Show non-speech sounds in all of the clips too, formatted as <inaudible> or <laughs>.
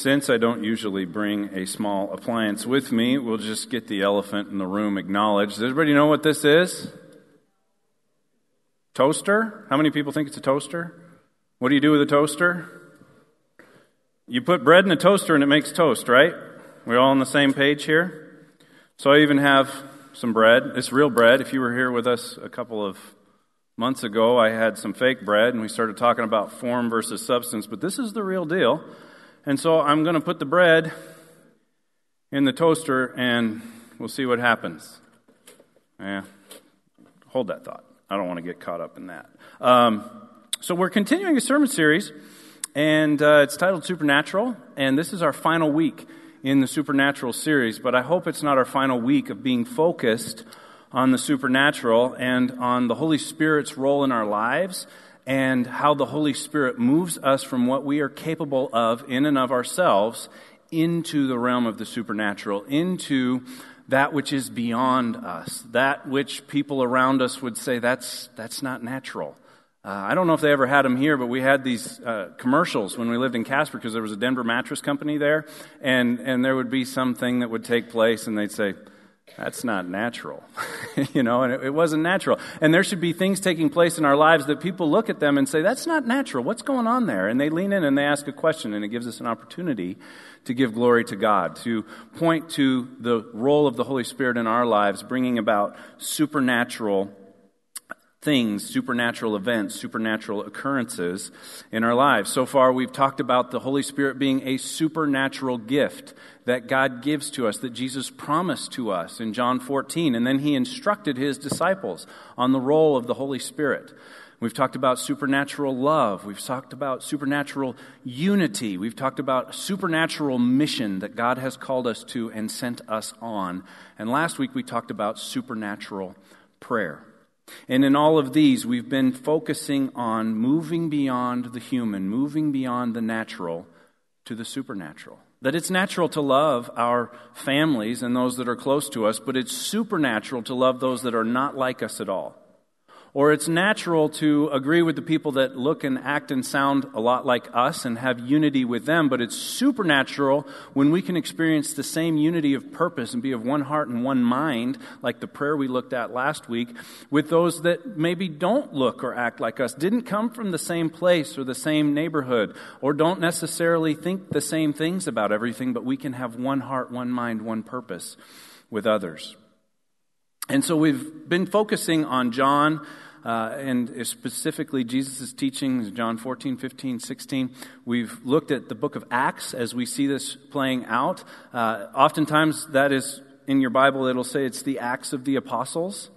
Since I don't usually bring a small appliance with me, we'll just get the elephant in the room acknowledged. Does everybody know what this is? Toaster? How many people think it's a toaster? What do you do with a toaster? You put bread in a toaster and it makes toast, right? We're all on the same page here? So I even have some bread. It's real bread. If you were here with us a couple of months ago, I had some fake bread and we started talking about form versus substance, but this is the real deal. And so I'm going to put the bread in the toaster and we'll see what happens. Yeah, hold that thought. I don't want to get caught up in that. Um, so we're continuing a sermon series, and uh, it's titled Supernatural, and this is our final week in the Supernatural series. But I hope it's not our final week of being focused on the supernatural and on the Holy Spirit's role in our lives and how the Holy Spirit moves us from what we are capable of in and of ourselves into the realm of the supernatural, into that which is beyond us, that which people around us would say that's, that's not natural. Uh, I don't know if they ever had them here, but we had these uh, commercials when we lived in Casper because there was a Denver mattress company there, and, and there would be something that would take place, and they'd say, that's not natural. <laughs> you know, and it, it, wasn't natural. And there should be things taking place in our lives that people look at them and say, that's not natural. What's going on there? And they lean in and they ask a question, and it gives us an opportunity to give glory to God, to point to the role of the Holy Spirit in our lives, bringing about supernatural things, supernatural events, supernatural occurrences in our lives. So far, we've talked about the Holy Spirit being a supernatural gift that God gives to us, that Jesus promised to us in John 14. And then he instructed his disciples on the role of the Holy Spirit. We've talked about supernatural love. We've talked about supernatural unity. We've talked about supernatural mission that God has called us to and sent us on. And last week we talked about supernatural prayer. And in all of these, we've been focusing on moving beyond the human, moving beyond the natural to the supernatural. That it's natural to love our families and those that are close to us, but it's supernatural to love those that are not like us at all. Or it's natural to agree with the people that look and act and sound a lot like us and have unity with them, but it's supernatural when we can experience the same unity of purpose and be of one heart and one mind, like the prayer we looked at last week, with those that maybe don't look or act like us, didn't come from the same place or the same neighborhood, or don't necessarily think the same things about everything, but we can have one heart, one mind, one purpose with others. And so we've been focusing on John uh, and specifically Jesus' teachings, John 14, 15, 16. We've looked at the book of Acts as we see this playing out. Uh, oftentimes, that is in your Bible, it'll say it's the Acts of the Apostles.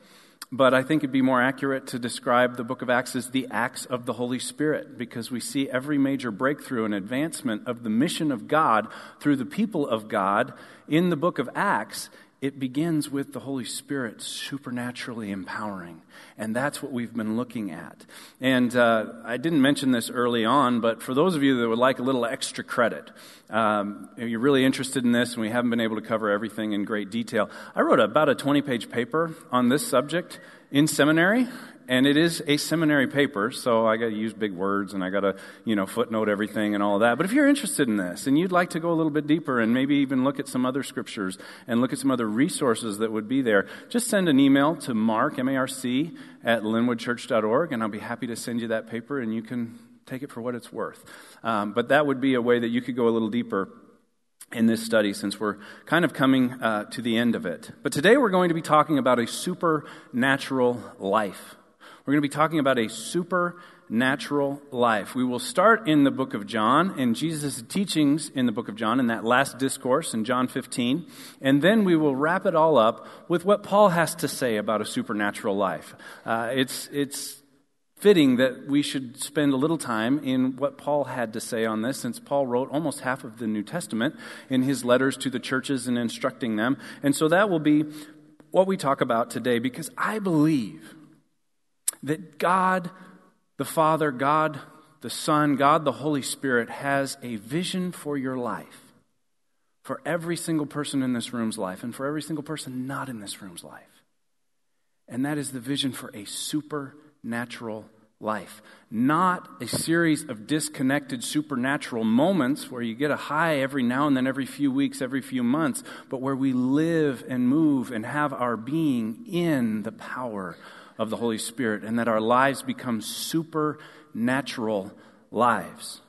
But I think it'd be more accurate to describe the book of Acts as the acts of the Holy Spirit because we see every major breakthrough and advancement of the mission of God through the people of God in the book of Acts it begins with the Holy Spirit supernaturally empowering. And that's what we've been looking at. And uh, I didn't mention this early on, but for those of you that would like a little extra credit, um, if you're really interested in this and we haven't been able to cover everything in great detail, I wrote about a 20 page paper on this subject in seminary and it is a seminary paper, so I got to use big words and I got to, you know, footnote everything and all that. But if you're interested in this and you'd like to go a little bit deeper and maybe even look at some other scriptures and look at some other resources that would be there, just send an email to marc, M-A-R-C, at linwoodchurch.org and I'll be happy to send you that paper and you can take it for what it's worth. Um, but that would be a way that you could go a little deeper in this study since we're kind of coming uh, to the end of it. But today we're going to be talking about a supernatural life. We're going to be talking about a supernatural life. We will start in the book of John and Jesus' teachings in the book of John in that last discourse in John 15. And then we will wrap it all up with what Paul has to say about a supernatural life. Uh, it's, it's fitting that we should spend a little time in what Paul had to say on this, since Paul wrote almost half of the New Testament in his letters to the churches and instructing them. And so that will be what we talk about today, because I believe that God the Father, God the Son, God the Holy Spirit has a vision for your life, for every single person in this room's life, and for every single person not in this room's life. And that is the vision for a supernatural life. Not a series of disconnected supernatural moments where you get a high every now and then, every few weeks, every few months, but where we live and move and have our being in the power of the Holy Spirit and that our lives become supernatural lives,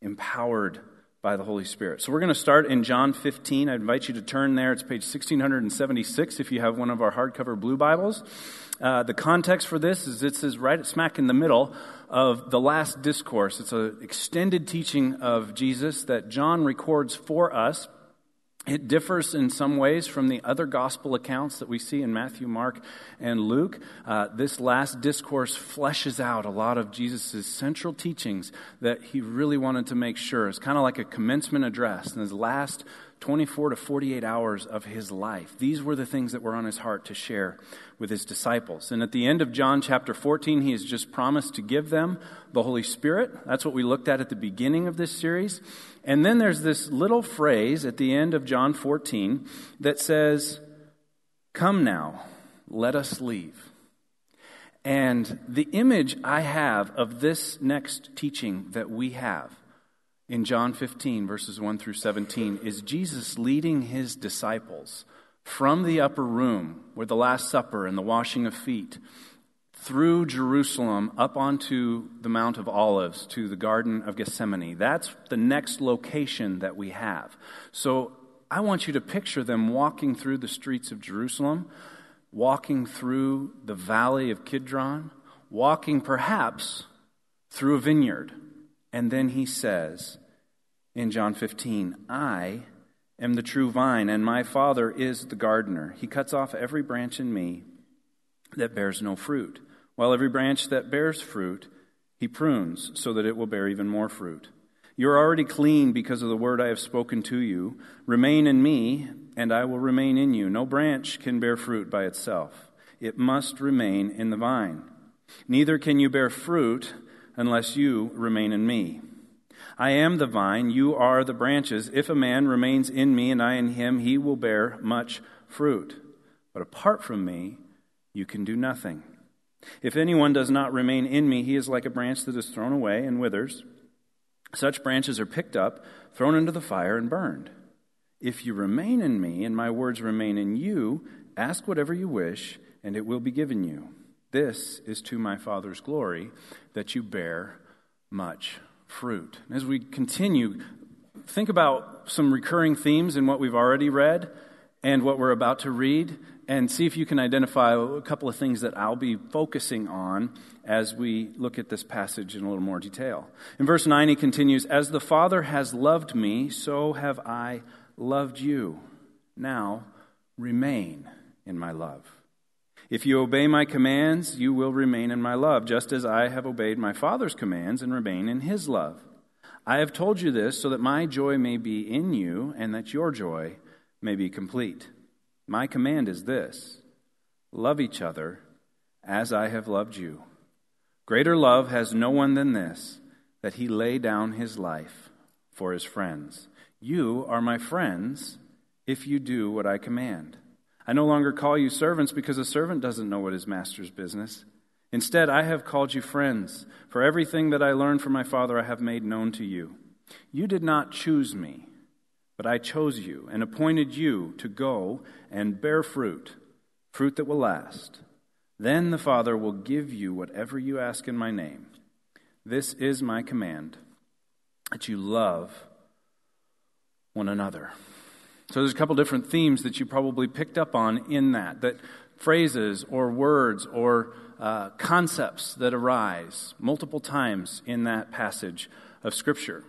empowered by the Holy Spirit. So we're going to start in John 15. I invite you to turn there. It's page 1676 if you have one of our hardcover blue Bibles. Uh, the context for this is it says right smack in the middle of the last discourse. It's an extended teaching of Jesus that John records for us it differs in some ways from the other gospel accounts that we see in Matthew, Mark, and Luke. Uh, this last discourse fleshes out a lot of Jesus' central teachings that he really wanted to make sure. It's kind of like a commencement address in his last 24 to 48 hours of his life. These were the things that were on his heart to share with his disciples. And at the end of John chapter 14, he has just promised to give them the Holy Spirit. That's what we looked at at the beginning of this series. And then there's this little phrase at the end of John 14 that says, Come now, let us leave. And the image I have of this next teaching that we have in John 15, verses 1 through 17, is Jesus leading his disciples from the upper room where the Last Supper and the washing of feet through Jerusalem up onto the Mount of Olives to the Garden of Gethsemane. That's the next location that we have. So I want you to picture them walking through the streets of Jerusalem, walking through the valley of Kidron, walking perhaps through a vineyard. And then he says, in John 15, I am the true vine, and my Father is the gardener. He cuts off every branch in me that bears no fruit, while every branch that bears fruit, he prunes so that it will bear even more fruit. You are already clean because of the word I have spoken to you. Remain in me, and I will remain in you. No branch can bear fruit by itself, it must remain in the vine. Neither can you bear fruit unless you remain in me. I am the vine, you are the branches. If a man remains in me and I in him, he will bear much fruit. But apart from me, you can do nothing. If anyone does not remain in me, he is like a branch that is thrown away and withers. Such branches are picked up, thrown into the fire, and burned. If you remain in me, and my words remain in you, ask whatever you wish, and it will be given you. This is to my Father's glory, that you bear much fruit. As we continue, think about some recurring themes in what we've already read and what we're about to read, and see if you can identify a couple of things that I'll be focusing on as we look at this passage in a little more detail. In verse 9, he continues As the Father has loved me, so have I loved you. Now remain in my love. If you obey my commands, you will remain in my love, just as I have obeyed my Father's commands and remain in his love. I have told you this so that my joy may be in you and that your joy may be complete. My command is this love each other as I have loved you. Greater love has no one than this, that he lay down his life for his friends. You are my friends if you do what I command. I no longer call you servants because a servant doesn't know what his master's business. Instead, I have called you friends, for everything that I learned from my Father I have made known to you. You did not choose me, but I chose you and appointed you to go and bear fruit, fruit that will last. Then the Father will give you whatever you ask in my name. This is my command that you love one another. So there's a couple different themes that you probably picked up on in that, that phrases or words or uh, concepts that arise multiple times in that passage of Scripture.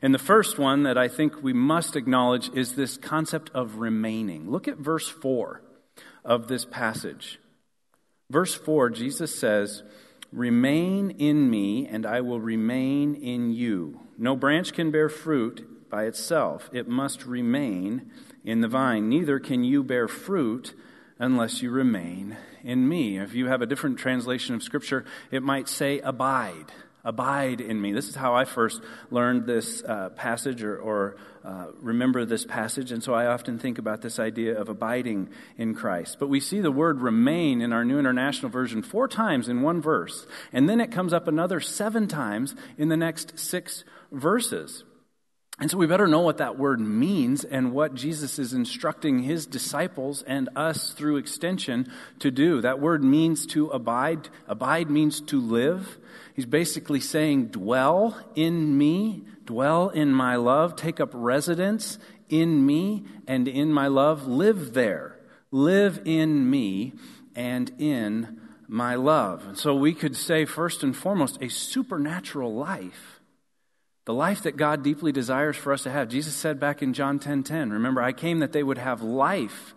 And the first one that I think we must acknowledge is this concept of remaining. Look at verse 4 of this passage. Verse 4, Jesus says, Remain in me, and I will remain in you. No branch can bear fruit by itself, it must remain in the vine. Neither can you bear fruit unless you remain in me. If you have a different translation of Scripture, it might say abide. Abide in me. This is how I first learned this uh, passage or, or uh, remember this passage, and so I often think about this idea of abiding in Christ. But we see the word remain in our New International Version four times in one verse, and then it comes up another seven times in the next six verses. And so we better know what that word means and what Jesus is instructing his disciples and us through extension to do. That word means to abide. Abide means to live. He's basically saying, dwell in me, dwell in my love, take up residence in me and in my love, live there. Live in me and in my love. And so we could say, first and foremost, a supernatural life. The life that God deeply desires for us to have. Jesus said back in John 10:10, 10, 10, remember I came that they would have life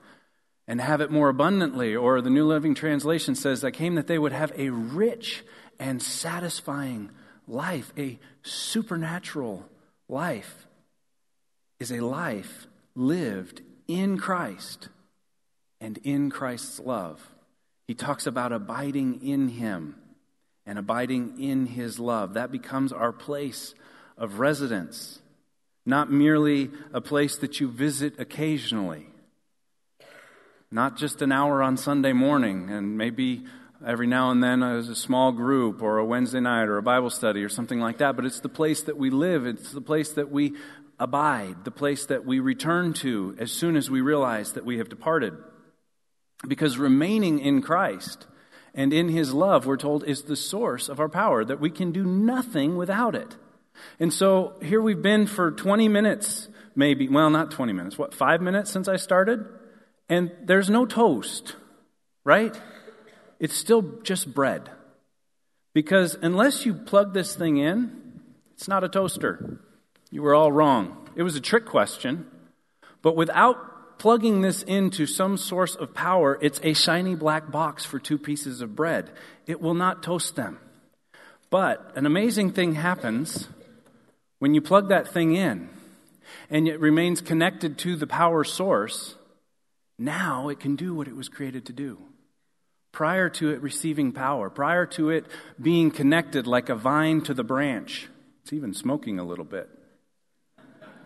and have it more abundantly or the New Living Translation says I came that they would have a rich and satisfying life, a supernatural life, is a life lived in Christ and in Christ's love. He talks about abiding in Him and abiding in His love. That becomes our place of residence, not merely a place that you visit occasionally, not just an hour on Sunday morning and maybe every now and then as a small group or a Wednesday night or a Bible study or something like that, but it's the place that we live. It's the place that we abide, the place that we return to as soon as we realize that we have departed. Because remaining in Christ and in His love, we're told, is the source of our power, that we can do nothing without it. And so here we've been for 20 minutes, maybe, well, not 20 minutes, what, five minutes since I started? And there's no toast, right? it's still just bread. Because unless you plug this thing in, it's not a toaster. You were all wrong. It was a trick question. But without plugging this into some source of power, it's a shiny black box for two pieces of bread. It will not toast them. But an amazing thing happens when you plug that thing in and it remains connected to the power source. Now it can do what it was created to do prior to it receiving power, prior to it being connected like a vine to the branch. It's even smoking a little bit.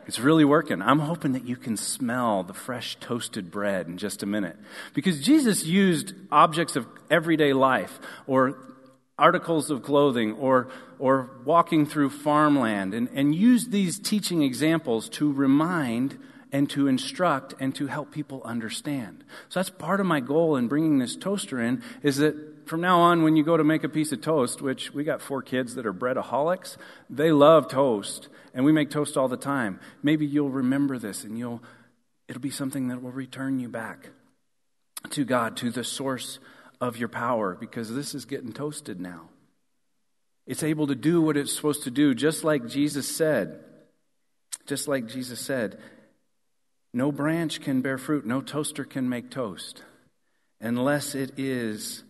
It's really working. I'm hoping that you can smell the fresh toasted bread in just a minute. Because Jesus used objects of everyday life or articles of clothing or, or walking through farmland and, and used these teaching examples to remind and to instruct and to help people understand. So that's part of my goal in bringing this toaster in is that from now on, when you go to make a piece of toast, which we got four kids that are breadaholics, they love toast, and we make toast all the time. Maybe you'll remember this, and you'll it'll be something that will return you back to God, to the source of your power, because this is getting toasted now. It's able to do what it's supposed to do, just like Jesus said. Just like Jesus said. No branch can bear fruit, no toaster can make toast unless it is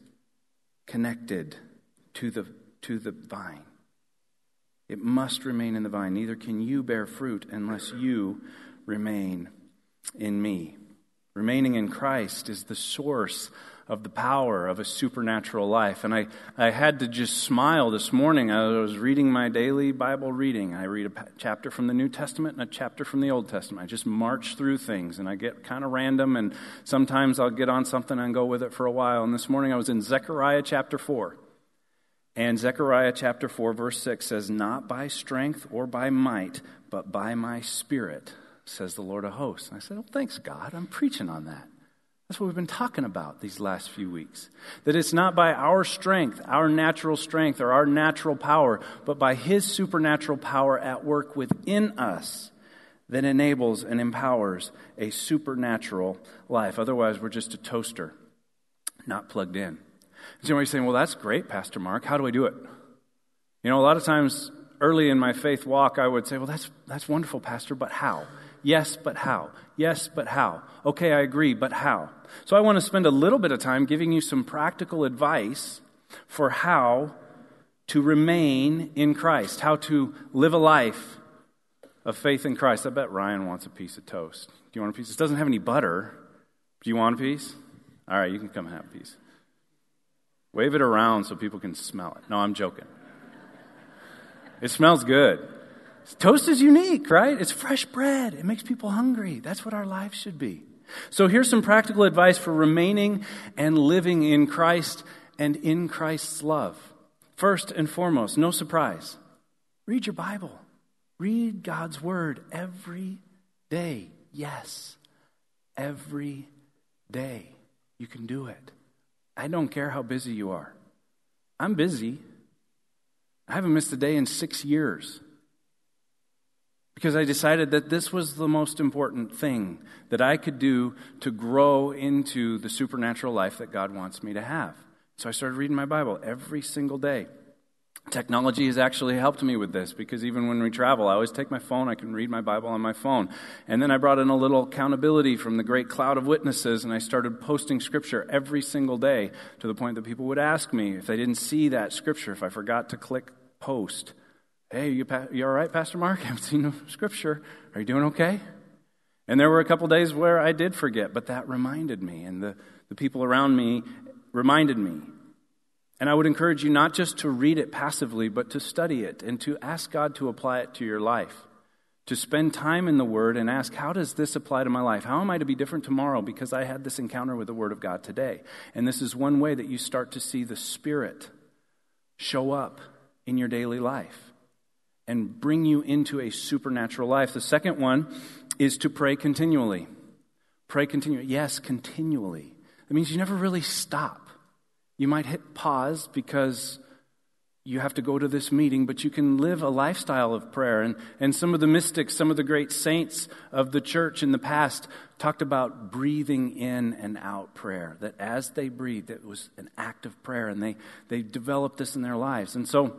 connected to the, to the vine. It must remain in the vine. Neither can you bear fruit unless you remain in me. Remaining in Christ is the source of the power of a supernatural life. And I, I had to just smile this morning. I was reading my daily Bible reading. I read a chapter from the New Testament and a chapter from the Old Testament. I just march through things and I get kind of random and sometimes I'll get on something and go with it for a while. And this morning I was in Zechariah chapter 4. And Zechariah chapter 4, verse 6 says, Not by strength or by might, but by my spirit, says the Lord of hosts. And I said, Oh, thanks, God. I'm preaching on that. That's what we've been talking about these last few weeks. That it's not by our strength, our natural strength, or our natural power, but by His supernatural power at work within us that enables and empowers a supernatural life. Otherwise, we're just a toaster, not plugged in. So you're saying, well, that's great, Pastor Marc. How do I do it? You know, a lot of times early in my faith walk, I would say, well, that's, that's wonderful, Pastor, but how? Yes, but how? Yes, but how? Okay, I agree, but how? So I want to spend a little bit of time giving you some practical advice for how to remain in Christ, how to live a life of faith in Christ. I bet Ryan wants a piece of toast. Do you want a piece? It doesn't have any butter. Do you want a piece? All right, you can come have a piece. Wave it around so people can smell it. No, I'm joking. It smells good. Toast is unique, right? It's fresh bread. It makes people hungry. That's what our lives should be. So here's some practical advice for remaining and living in Christ and in Christ's love. First and foremost, no surprise. Read your Bible. Read God's Word every day. Yes, every day. You can do it. I don't care how busy you are. I'm busy. I haven't missed a day in six years because I decided that this was the most important thing that I could do to grow into the supernatural life that God wants me to have. So I started reading my Bible every single day. Technology has actually helped me with this because even when we travel, I always take my phone, I can read my Bible on my phone. And then I brought in a little accountability from the great cloud of witnesses, and I started posting scripture every single day to the point that people would ask me if they didn't see that scripture, if I forgot to click post. Hey, you, you all right, Pastor Marc? <laughs> I haven't seen the scripture. Are you doing okay? And there were a couple days where I did forget, but that reminded me, and the, the people around me reminded me. And I would encourage you not just to read it passively, but to study it and to ask God to apply it to your life. To spend time in the Word and ask, how does this apply to my life? How am I to be different tomorrow because I had this encounter with the Word of God today? And this is one way that you start to see the Spirit show up in your daily life and bring you into a supernatural life. The second one is to pray continually. Pray continually. Yes, continually. That means you never really stop. You might hit pause because you have to go to this meeting, but you can live a lifestyle of prayer. And, and some of the mystics, some of the great saints of the church in the past talked about breathing in and out prayer. That as they breathed, it was an act of prayer, and they, they developed this in their lives. And so,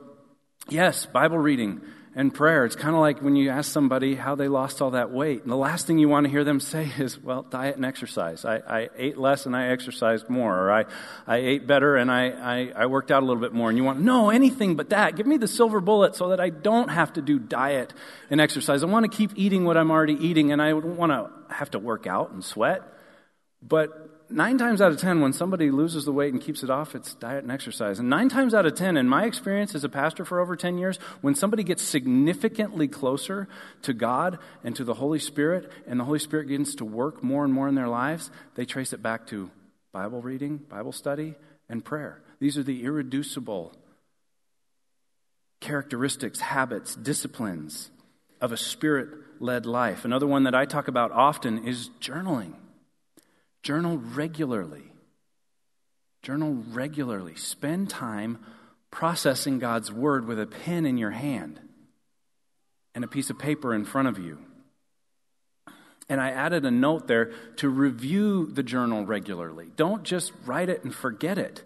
yes, Bible reading, and prayer. It's kind of like when you ask somebody how they lost all that weight. And the last thing you want to hear them say <laughs> is, well, diet and exercise. I, I ate less and I exercised more. Or I, I ate better and I, I, I worked out a little bit more. And you want, no, anything but that. Give me the silver bullet so that I don't have to do diet and exercise. I want to keep eating what I'm already eating and I don't want to have to work out and sweat. But nine times out of ten, when somebody loses the weight and keeps it off, it's diet and exercise. And nine times out of ten, in my experience as a pastor for over 10 years, when somebody gets significantly closer to God and to the Holy Spirit, and the Holy Spirit begins to work more and more in their lives, they trace it back to Bible reading, Bible study, and prayer. These are the irreducible characteristics, habits, disciplines of a spirit led life. Another one that I talk about often is journaling. Journal regularly. Journal regularly. Spend time processing God's word with a pen in your hand and a piece of paper in front of you. And I added a note there to review the journal regularly. Don't just write it and forget it.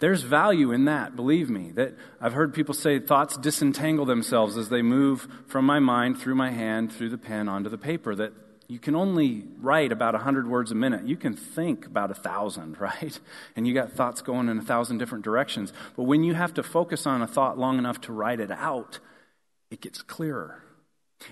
There's value in that, believe me. That I've heard people say thoughts disentangle themselves as they move from my mind through my hand, through the pen onto the paper. That you can only write about 100 words a minute. You can think about a thousand, <laughs> right? And you got thoughts going in a thousand different directions. But when you have to focus on a thought long enough to write it out, it gets clearer.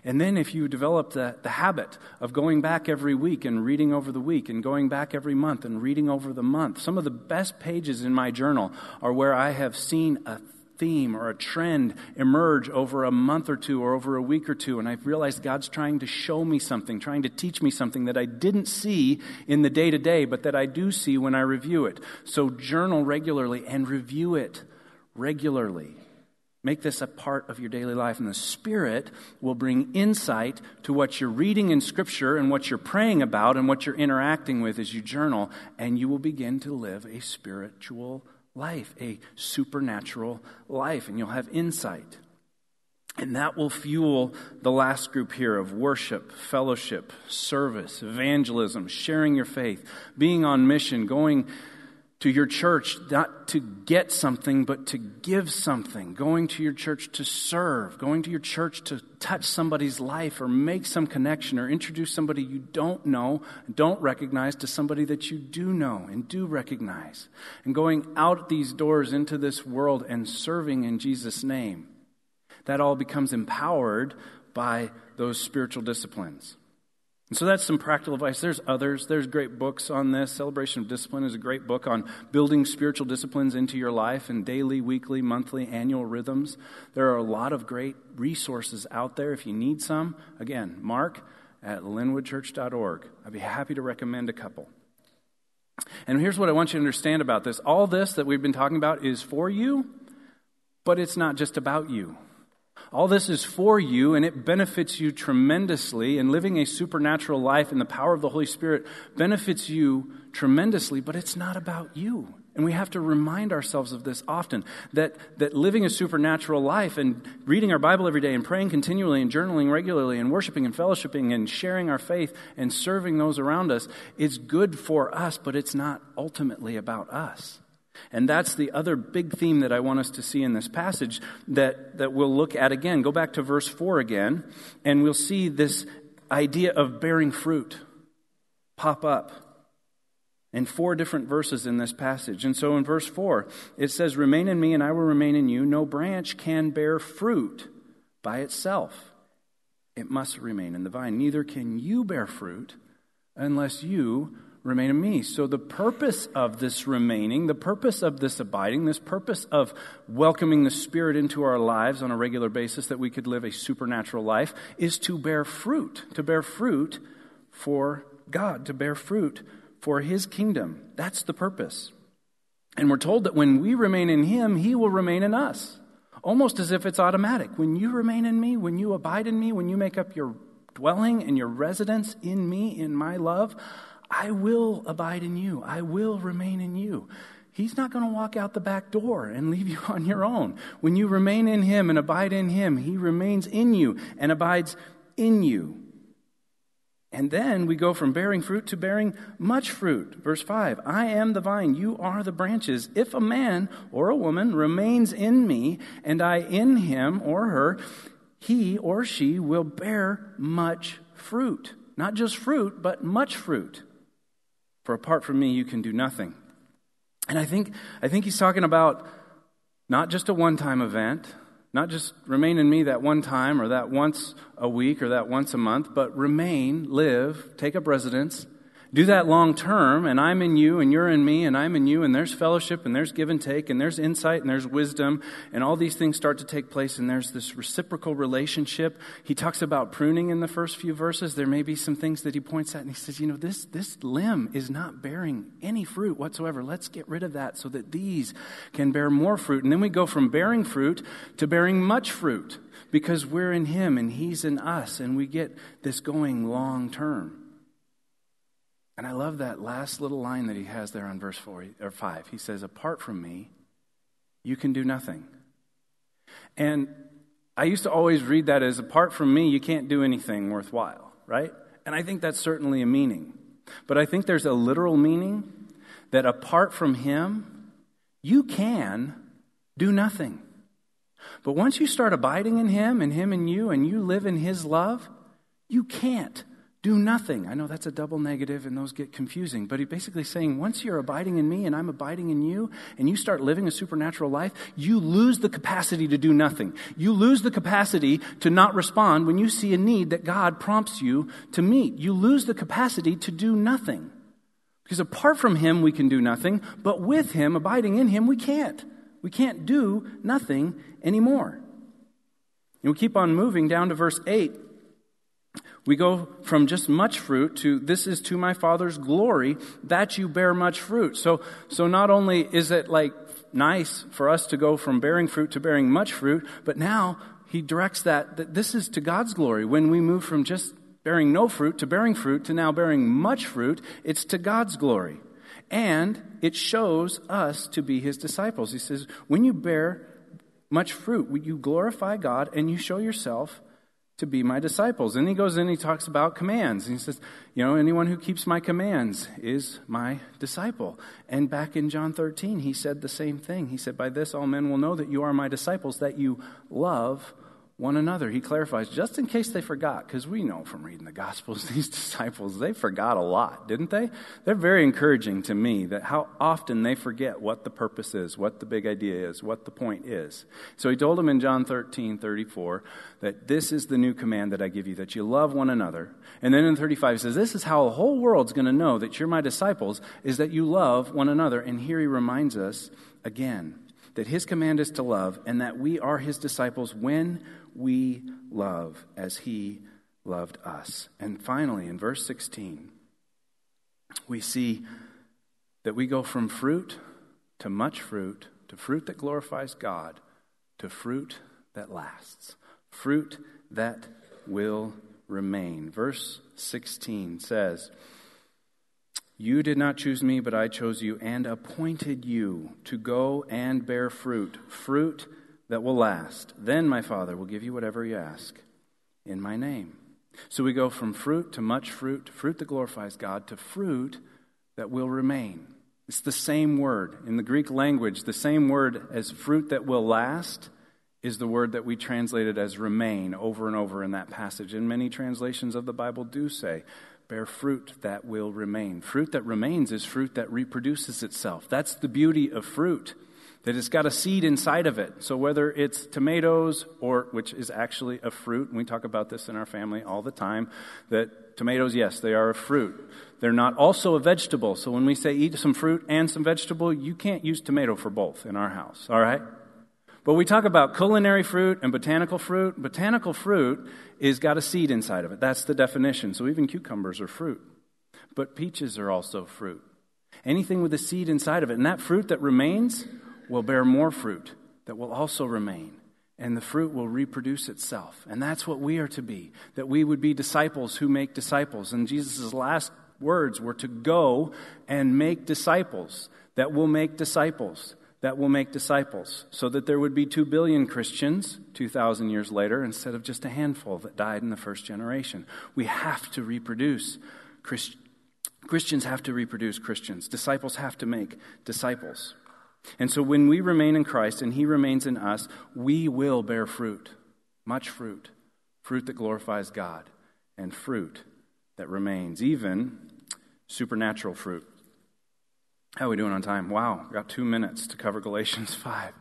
And then if you develop the, the habit of going back every week and reading over the week and going back every month and reading over the month, some of the best pages in my journal are where I have seen a theme or a trend emerge over a month or two or over a week or two, and I've realized God's trying to show me something, trying to teach me something that I didn't see in the day to day, but that I do see when I review it. So journal regularly and review it regularly. Make this a part of your daily life, and the Spirit will bring insight to what you're reading in Scripture and what you're praying about and what you're interacting with as you journal, and you will begin to live a spiritual life, a supernatural life, and you'll have insight. And that will fuel the last group here of worship, fellowship, service, evangelism, sharing your faith, being on mission, going to your church not to get something, but to give something. Going to your church to serve. Going to your church to touch somebody's life or make some connection or introduce somebody you don't know, don't recognize to somebody that you do know and do recognize. And going out these doors into this world and serving in Jesus' name. That all becomes empowered by those spiritual disciplines. And so that's some practical advice. There's others. There's great books on this. Celebration of Discipline is a great book on building spiritual disciplines into your life and daily, weekly, monthly, annual rhythms. There are a lot of great resources out there if you need some. Again, Marc at linwoodchurch.org. I'd be happy to recommend a couple. And here's what I want you to understand about this all this that we've been talking about is for you, but it's not just about you. All this is for you and it benefits you tremendously. And living a supernatural life in the power of the Holy Spirit benefits you tremendously, but it's not about you. And we have to remind ourselves of this often that, that living a supernatural life and reading our Bible every day and praying continually and journaling regularly and worshiping and fellowshipping and sharing our faith and serving those around us is good for us, but it's not ultimately about us. And that's the other big theme that I want us to see in this passage that, that we'll look at again. Go back to verse 4 again, and we'll see this idea of bearing fruit pop up in four different verses in this passage. And so in verse 4, it says, Remain in me, and I will remain in you. No branch can bear fruit by itself, it must remain in the vine. Neither can you bear fruit unless you remain in me. So, the purpose of this remaining, the purpose of this abiding, this purpose of welcoming the Spirit into our lives on a regular basis that we could live a supernatural life is to bear fruit, to bear fruit for God, to bear fruit for His kingdom. That's the purpose. And we're told that when we remain in Him, He will remain in us. Almost as if it's automatic. When you remain in me, when you abide in me, when you make up your dwelling and your residence in me, in my love, I will abide in you. I will remain in you. He's not going to walk out the back door and leave you <laughs> on your own. When you remain in Him and abide in Him, He remains in you and abides in you. And then we go from bearing fruit to bearing much fruit. Verse 5 I am the vine, you are the branches. If a man or a woman remains in me, and I in him or her, he or she will bear much fruit. Not just fruit, but much fruit. For apart from me, you can do nothing. And I think, I think he's talking about not just a one time event, not just remain in me that one time or that once a week or that once a month, but remain, live, take up residence do that long term, and I'm in you, and you're in me, and I'm in you, and there's fellowship, and there's give and take, and there's insight, and there's wisdom, and all these things start to take place, and there's this reciprocal relationship. He talks about pruning in the first few verses. There may be some things that he points at, and he says, You know, this, this limb is not bearing any fruit whatsoever. Let's get rid of that so that these can bear more fruit. And then we go from bearing fruit to bearing much fruit because we're in him, and he's in us, and we get this going long term. And I love that last little line that he has there on verse four or 5. He says, Apart from me, you can do nothing. And I used to always read that as apart from me, you can't do anything worthwhile, right? And I think that's certainly a meaning. But I think there's a literal meaning that apart from him, you can do nothing. But once you start abiding in him and him in you and you live in his love, you can't do nothing. I know that's a double negative and those get confusing, but he's basically saying once you're abiding in me and I'm abiding in you and you start living a supernatural life, you lose the capacity to do nothing. You lose the capacity to not respond when you see a need that God prompts you to meet. You lose the capacity to do nothing. Because apart from him, we can do nothing, but with him, abiding in him, we can't. We can't do nothing anymore. And we keep on moving down to verse 8. We go from just much fruit to this is to my Father's glory that you bear much fruit. So, so not only is it like nice for us to go from bearing fruit to bearing much fruit, but now he directs that, that this is to God's glory. When we move from just bearing no fruit to bearing fruit to now bearing much fruit, it's to God's glory. And it shows us to be his disciples. He says, when you bear much fruit, you glorify God and you show yourself to be my disciples. And he goes in, he talks about commands. And he says, you know, anyone who keeps my commands is my disciple. And back in John 13, he said the same thing. He said, by this all men will know that you are my disciples, that you love one another. He clarifies, just in case they forgot, because we know from reading the Gospels, <laughs> these disciples, they forgot a lot, didn't they? They're very encouraging to me that how often they forget what the purpose is, what the big idea is, what the point is. So he told them in John 13, 34, that this is the new command that I give you, that you love one another. And then in 35, he says, this is how the whole world's going to know that you're my disciples, is that you love one another. And here he reminds us again that his command is to love and that we are his disciples when we love as he loved us. And finally, in verse 16, we see that we go from fruit to much fruit, to fruit that glorifies God, to fruit that lasts, fruit that will remain. Verse 16 says, You did not choose me, but I chose you and appointed you to go and bear fruit, fruit that will last. Then my Father will give you whatever you ask in my name. So we go from fruit to much fruit, fruit that glorifies God, to fruit that will remain. It's the same word. In the Greek language, the same word as fruit that will last is the word that we translated as remain over and over in that passage. And many translations of the Bible do say, bear fruit that will remain. Fruit that remains is fruit that reproduces itself. That's the beauty of fruit that it's got a seed inside of it. So whether it's tomatoes or which is actually a fruit, and we talk about this in our family all the time, that tomatoes, yes, they are a fruit. They're not also a vegetable. So when we say eat some fruit and some vegetable, you can't use tomato for both in our house, all right? But we talk about culinary fruit and botanical fruit. Botanical fruit is got a seed inside of it. That's the definition. So even cucumbers are fruit. But peaches are also fruit. Anything with a seed inside of it. And that fruit that remains will bear more fruit that will also remain, and the fruit will reproduce itself. And that's what we are to be, that we would be disciples who make disciples. And Jesus' last words were to go and make disciples that will make disciples that will make disciples, so that there would be two billion Christians 2,000 years later instead of just a handful that died in the first generation. We have to reproduce. Christ- Christians have to reproduce Christians. Disciples have to make disciples. And so when we remain in Christ and He remains in us, we will bear fruit, much fruit, fruit that glorifies God, and fruit that remains, even supernatural fruit. How are we doing on time? Wow, got two minutes to cover Galatians <laughs> 5.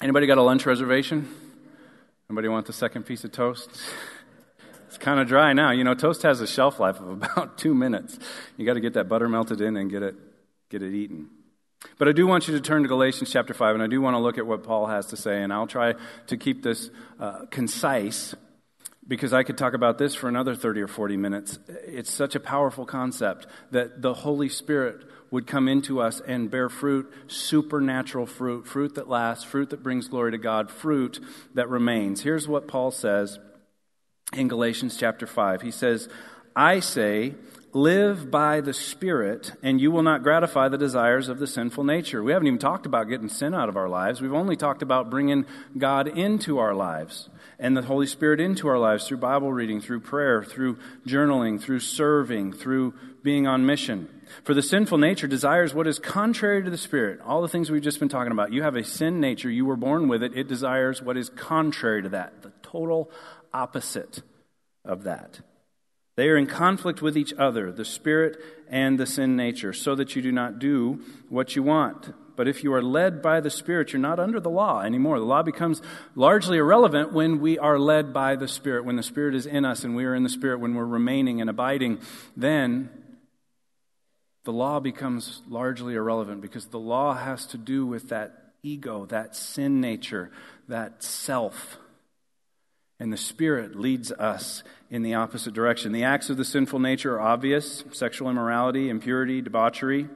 Anybody got a lunch reservation? Anybody want the second piece of toast? <laughs> It's kind of dry now. You know, toast has a shelf life of <laughs> about two minutes. You got to get that butter melted in and get it, get it eaten. But I do want you to turn to Galatians chapter 5, and I do want to look at what Paul has to say, and I'll try to keep this uh, concise because I could talk about this for another 30 or 40 minutes. It's such a powerful concept that the Holy Spirit would come into us and bear fruit, supernatural fruit, fruit that lasts, fruit that brings glory to God, fruit that remains. Here's what Paul says in Galatians chapter 5. He says, I say, live by the Spirit, and you will not gratify the desires of the sinful nature. We haven't even talked about getting sin out of our lives. We've only talked about bringing God into our lives and the Holy Spirit into our lives through Bible reading, through prayer, through journaling, through serving, through being on mission. For the sinful nature desires what is contrary to the Spirit. All the things we've just been talking about. You have a sin nature. You were born with it. It desires what is contrary to that, the total opposite of that. They are in conflict with each other, the spirit and the sin nature, so that you do not do what you want. But if you are led by the Spirit, you're not under the law anymore. The law becomes largely irrelevant when we are led by the Spirit. When the Spirit is in us and we are in the Spirit, when we're remaining and abiding, then the law becomes largely irrelevant because the law has to do with that ego, that sin nature, that self. And the Spirit leads us in the opposite direction. The acts of the sinful nature are obvious sexual immorality, impurity, debauchery,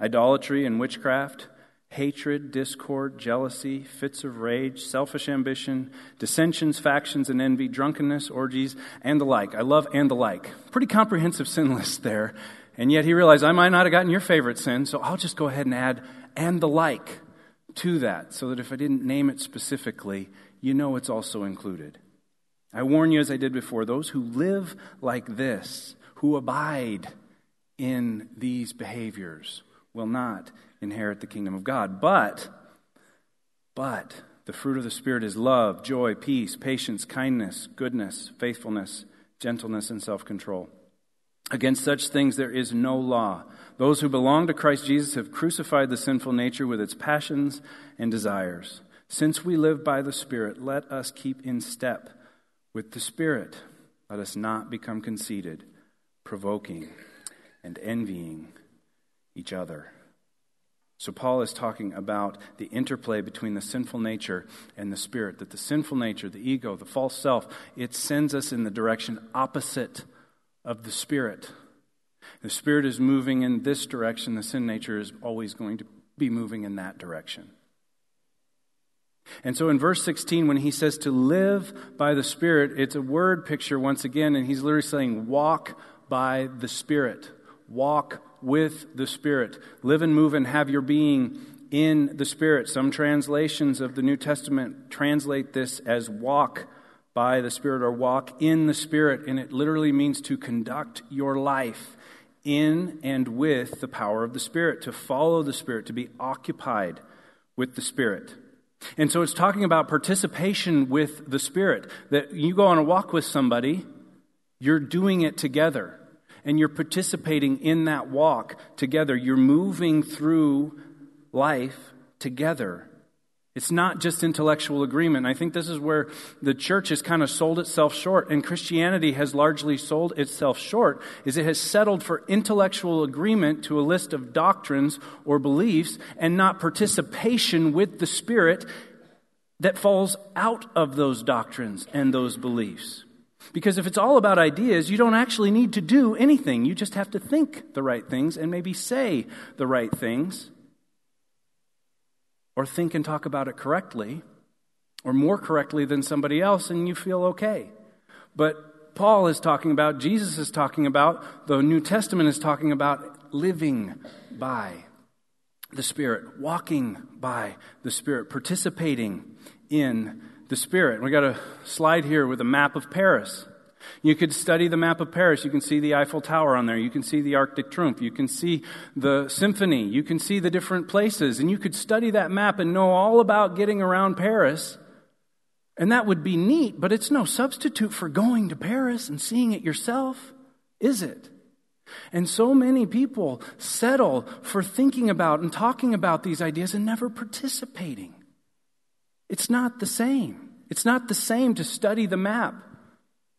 idolatry, and witchcraft, hatred, discord, jealousy, fits of rage, selfish ambition, dissensions, factions, and envy, drunkenness, orgies, and the like. I love and the like. Pretty comprehensive sin list there. And yet he realized I might not have gotten your favorite sin, so I'll just go ahead and add and the like to that so that if I didn't name it specifically, you know it's also included. I warn you, as I did before, those who live like this, who abide in these behaviors, will not inherit the kingdom of God. But, but, The fruit of the Spirit is love, joy, peace, patience, kindness, goodness, faithfulness, gentleness, and self control. Against such things there is no law. Those who belong to Christ Jesus have crucified the sinful nature with its passions and desires. Since we live by the Spirit, let us keep in step with the Spirit. Let us not become conceited, provoking, and envying each other. So, Paul is talking about the interplay between the sinful nature and the spirit, that the sinful nature, the ego, the false self, it sends us in the direction opposite of the spirit. The spirit is moving in this direction, the sin nature is always going to be moving in that direction. And so in verse 16, when he says to live by the Spirit, it's a word picture once again, and he's literally saying, walk by the Spirit. Walk with the Spirit. Live and move and have your being in the Spirit. Some translations of the New Testament translate this as walk by the Spirit or walk in the Spirit, and it literally means to conduct your life in and with the power of the Spirit, to follow the Spirit, to be occupied with the Spirit. And so it's talking about participation with the Spirit, that you go on a walk with somebody, you're doing it together and you're participating in that walk together. You're moving through life together. It's not just intellectual agreement. I think this is where the church has kind of sold itself short, and Christianity has largely sold itself short, is it has settled for intellectual agreement to a list of doctrines or beliefs and not participation with the Spirit that falls out of those doctrines and those beliefs. Because if it's all about ideas, you don't actually need to do anything. You just have to think the right things and maybe say the right things. Or think and talk about it correctly, or more correctly than somebody else, and you feel okay. But Paul is talking about, Jesus is talking about, the New Testament is talking about living by the Spirit, walking by the Spirit, participating in the Spirit. We got a slide here with a map of Paris. You could study the map of Paris. You can see the Eiffel Tower on there. You can see the Arc de Triomphe. You can see the symphony. You can see the different places. And you could study that map and know all about getting around Paris. And that would be neat, but it's no substitute for going to Paris and seeing it yourself, is it? And so many people settle for thinking about and talking about these ideas and never participating. It's not the same. It's not the same to study the map,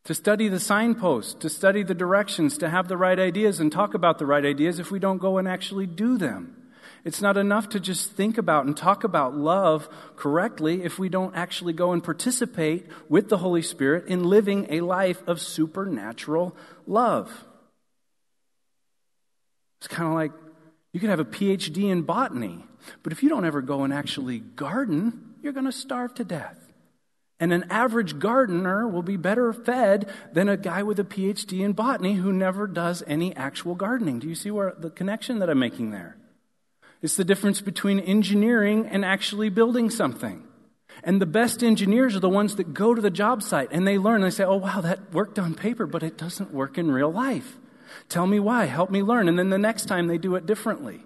to study the signposts, to study the directions, to have the right ideas and talk about the right ideas if we don't go and actually do them. It's not enough to just think about and talk about love correctly if we don't actually go and participate with the Holy Spirit in living a life of supernatural love. It's kind of like you could have a PhD in botany, but if you don't ever go and actually garden, you're going to starve to death. And an average gardener will be better fed than a guy with a PhD in botany who never does any actual gardening. Do you see where the connection that I'm making there? It's the difference between engineering and actually building something. And the best engineers are the ones that go to the job site and they learn. They say, oh, wow, that worked on paper, but it doesn't work in real life. Tell me why. Help me learn. And then the next time they do it differently.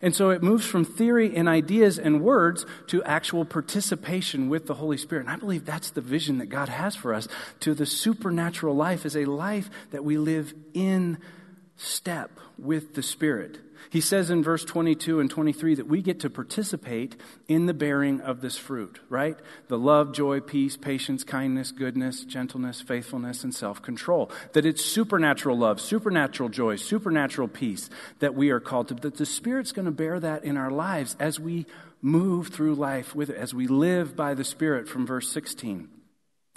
And so it moves from theory and ideas and words to actual participation with the Holy Spirit. And I believe that's the vision that God has for us to the supernatural life is a life that we live in step with the Spirit. He says in verse 22 and 23 that we get to participate in the bearing of this fruit, right? The love, joy, peace, patience, kindness, goodness, gentleness, faithfulness, and self control. That it's supernatural love, supernatural joy, supernatural peace that we are called to, that the Spirit's going to bear that in our lives as we move through life with it, as we live by the Spirit from verse 16.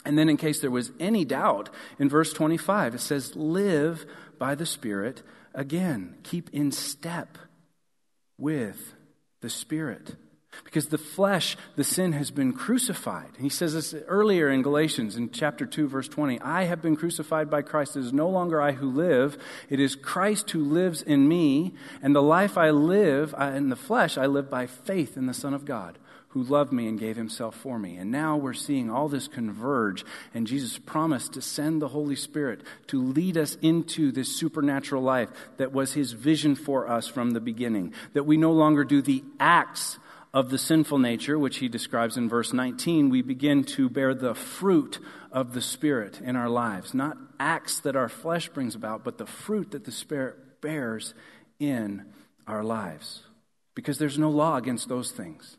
And then, in case there was any doubt, in verse 25, it says, Live by the Spirit again. Keep in step with the Spirit. Because the flesh, the sin has been crucified. He says this earlier in Galatians in chapter 2, verse 20. I have been crucified by Christ. It is no longer I who live. It is Christ who lives in me. And the life I live in the flesh, I live by faith in the Son of God who loved me and gave himself for me. And now we're seeing all this converge, and Jesus promised to send the Holy Spirit to lead us into this supernatural life that was his vision for us from the beginning. That we no longer do the acts of the sinful nature, which he describes in verse 19, we begin to bear the fruit of the Spirit in our lives. Not acts that our flesh brings about, but the fruit that the Spirit bears in our lives. Because there's no law against those things.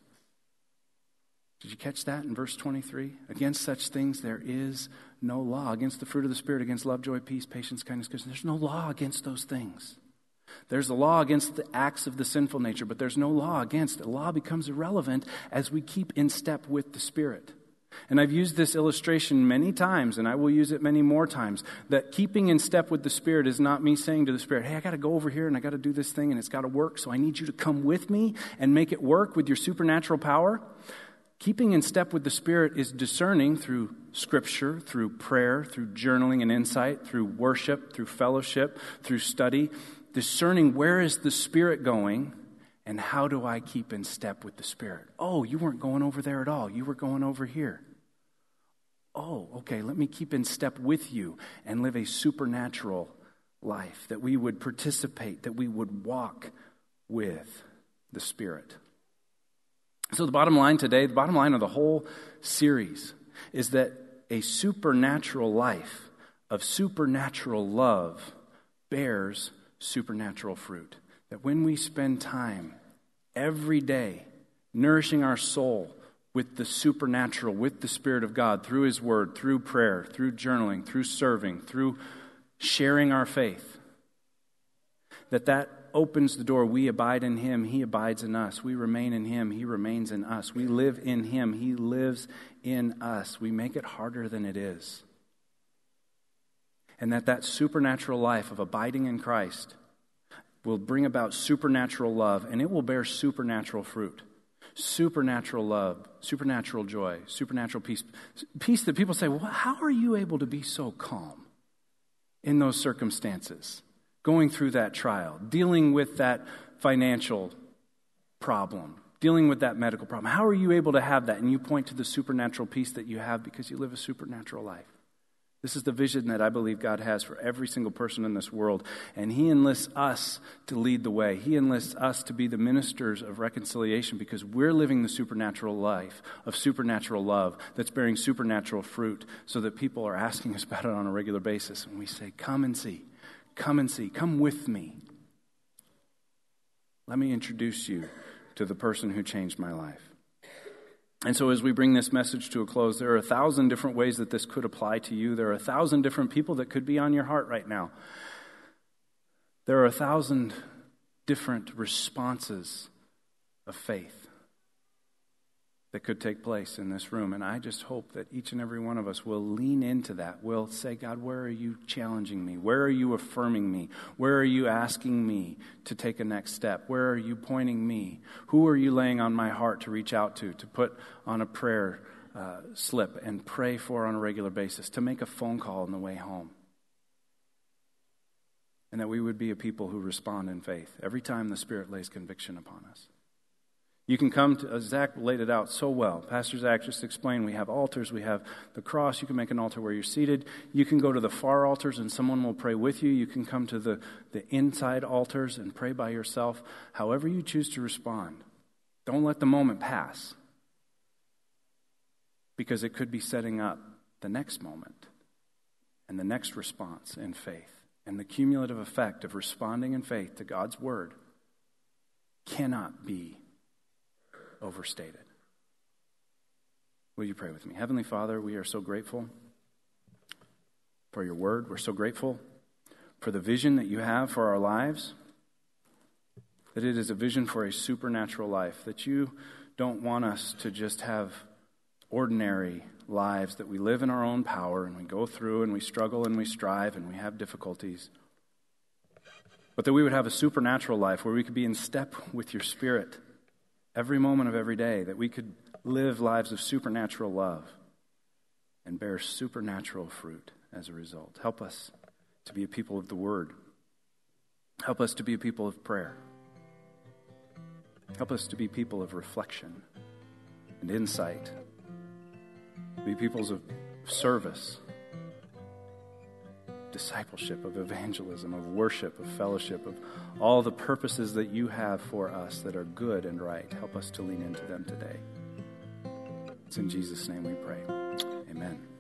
Did you catch that in verse 23? Against such things there is no law. Against the fruit of the Spirit, against love, joy, peace, patience, kindness, goodness. There's no law against those things. There's a law against the acts of the sinful nature, but there's no law against. The law becomes irrelevant as we keep in step with the Spirit. And I've used this illustration many times, and I will use it many more times. That keeping in step with the Spirit is not me saying to the Spirit, hey, I got to go over here and I got to do this thing and it's got to work, so I need you to come with me and make it work with your supernatural power. Keeping in step with the Spirit is discerning through Scripture, through prayer, through journaling and insight, through worship, through fellowship, through study, discerning where is the Spirit going and how do I keep in step with the Spirit. Oh, you weren't going over there at all. You were going over here. Oh, okay, let me keep in step with you and live a supernatural life, that we would participate, that we would walk with the Spirit. So, the bottom line today, the bottom line of the whole series is that a supernatural life of supernatural love bears supernatural fruit. That when we spend time every day nourishing our soul with the supernatural, with the Spirit of God, through His Word, through prayer, through journaling, through serving, through sharing our faith, that that opens the door. We abide in him, he abides in us. We remain in him, he remains in us. We live in him, he lives in us. We make it harder than it is. And that that supernatural life of abiding in Christ will bring about supernatural love and it will bear supernatural fruit. Supernatural love, supernatural joy, supernatural peace. Peace that people say, well, how are you able to be so calm in those circumstances? Going through that trial, dealing with that financial problem, dealing with that medical problem. How are you able to have that? And you point to the supernatural peace that you have because you live a supernatural life. This is the vision that I believe God has for every single person in this world. And He enlists us to lead the way. He enlists us to be the ministers of reconciliation because we're living the supernatural life of supernatural love that's bearing supernatural fruit so that people are asking us about it on a regular basis. And we say, Come and see. Come and see. Come with me. Let me introduce you to the person who changed my life. And so, as we bring this message to a close, there are a thousand different ways that this could apply to you. There are a thousand different people that could be on your heart right now. There are a thousand different responses of faith that could take place in this room. And I just hope that each and every one of us will lean into that. Will say, God, where are you challenging me? Where are you affirming me? Where are you asking me to take a next step? Where are you pointing me? Who are you laying on my heart to reach out to, to put on a prayer uh, slip and pray for on a regular basis, to make a phone call on the way home? And that we would be a people who respond in faith every time the Spirit lays conviction upon us. You can come to, uh, Zach laid it out so well. Pastor Zach just explained we have altars, we have the cross. You can make an altar where you're seated. You can go to the far altars and someone will pray with you. You can come to the, the inside altars and pray by yourself. However, you choose to respond, don't let the moment pass because it could be setting up the next moment and the next response in faith. And the cumulative effect of responding in faith to God's word cannot be overstated. Will you pray with me? Heavenly Father, we are so grateful for your word. We're so grateful for the vision that you have for our lives, that it is a vision for a supernatural life, that you don't want us to just have ordinary lives, that we live in our own power and we go through and we struggle and we strive and we have difficulties. But that we would have a supernatural life where we could be in step with your spirit every moment of every day, that we could live lives of supernatural love and bear supernatural fruit as a result. Help us to be a people of the Word. Help us to be a people of prayer. Help us to be people of reflection and insight. Be peoples of service. Discipleship, of evangelism, of worship, of fellowship, of all the purposes that you have for us that are good and right. Help us to lean into them today. It's in Jesus' name we pray. Amen.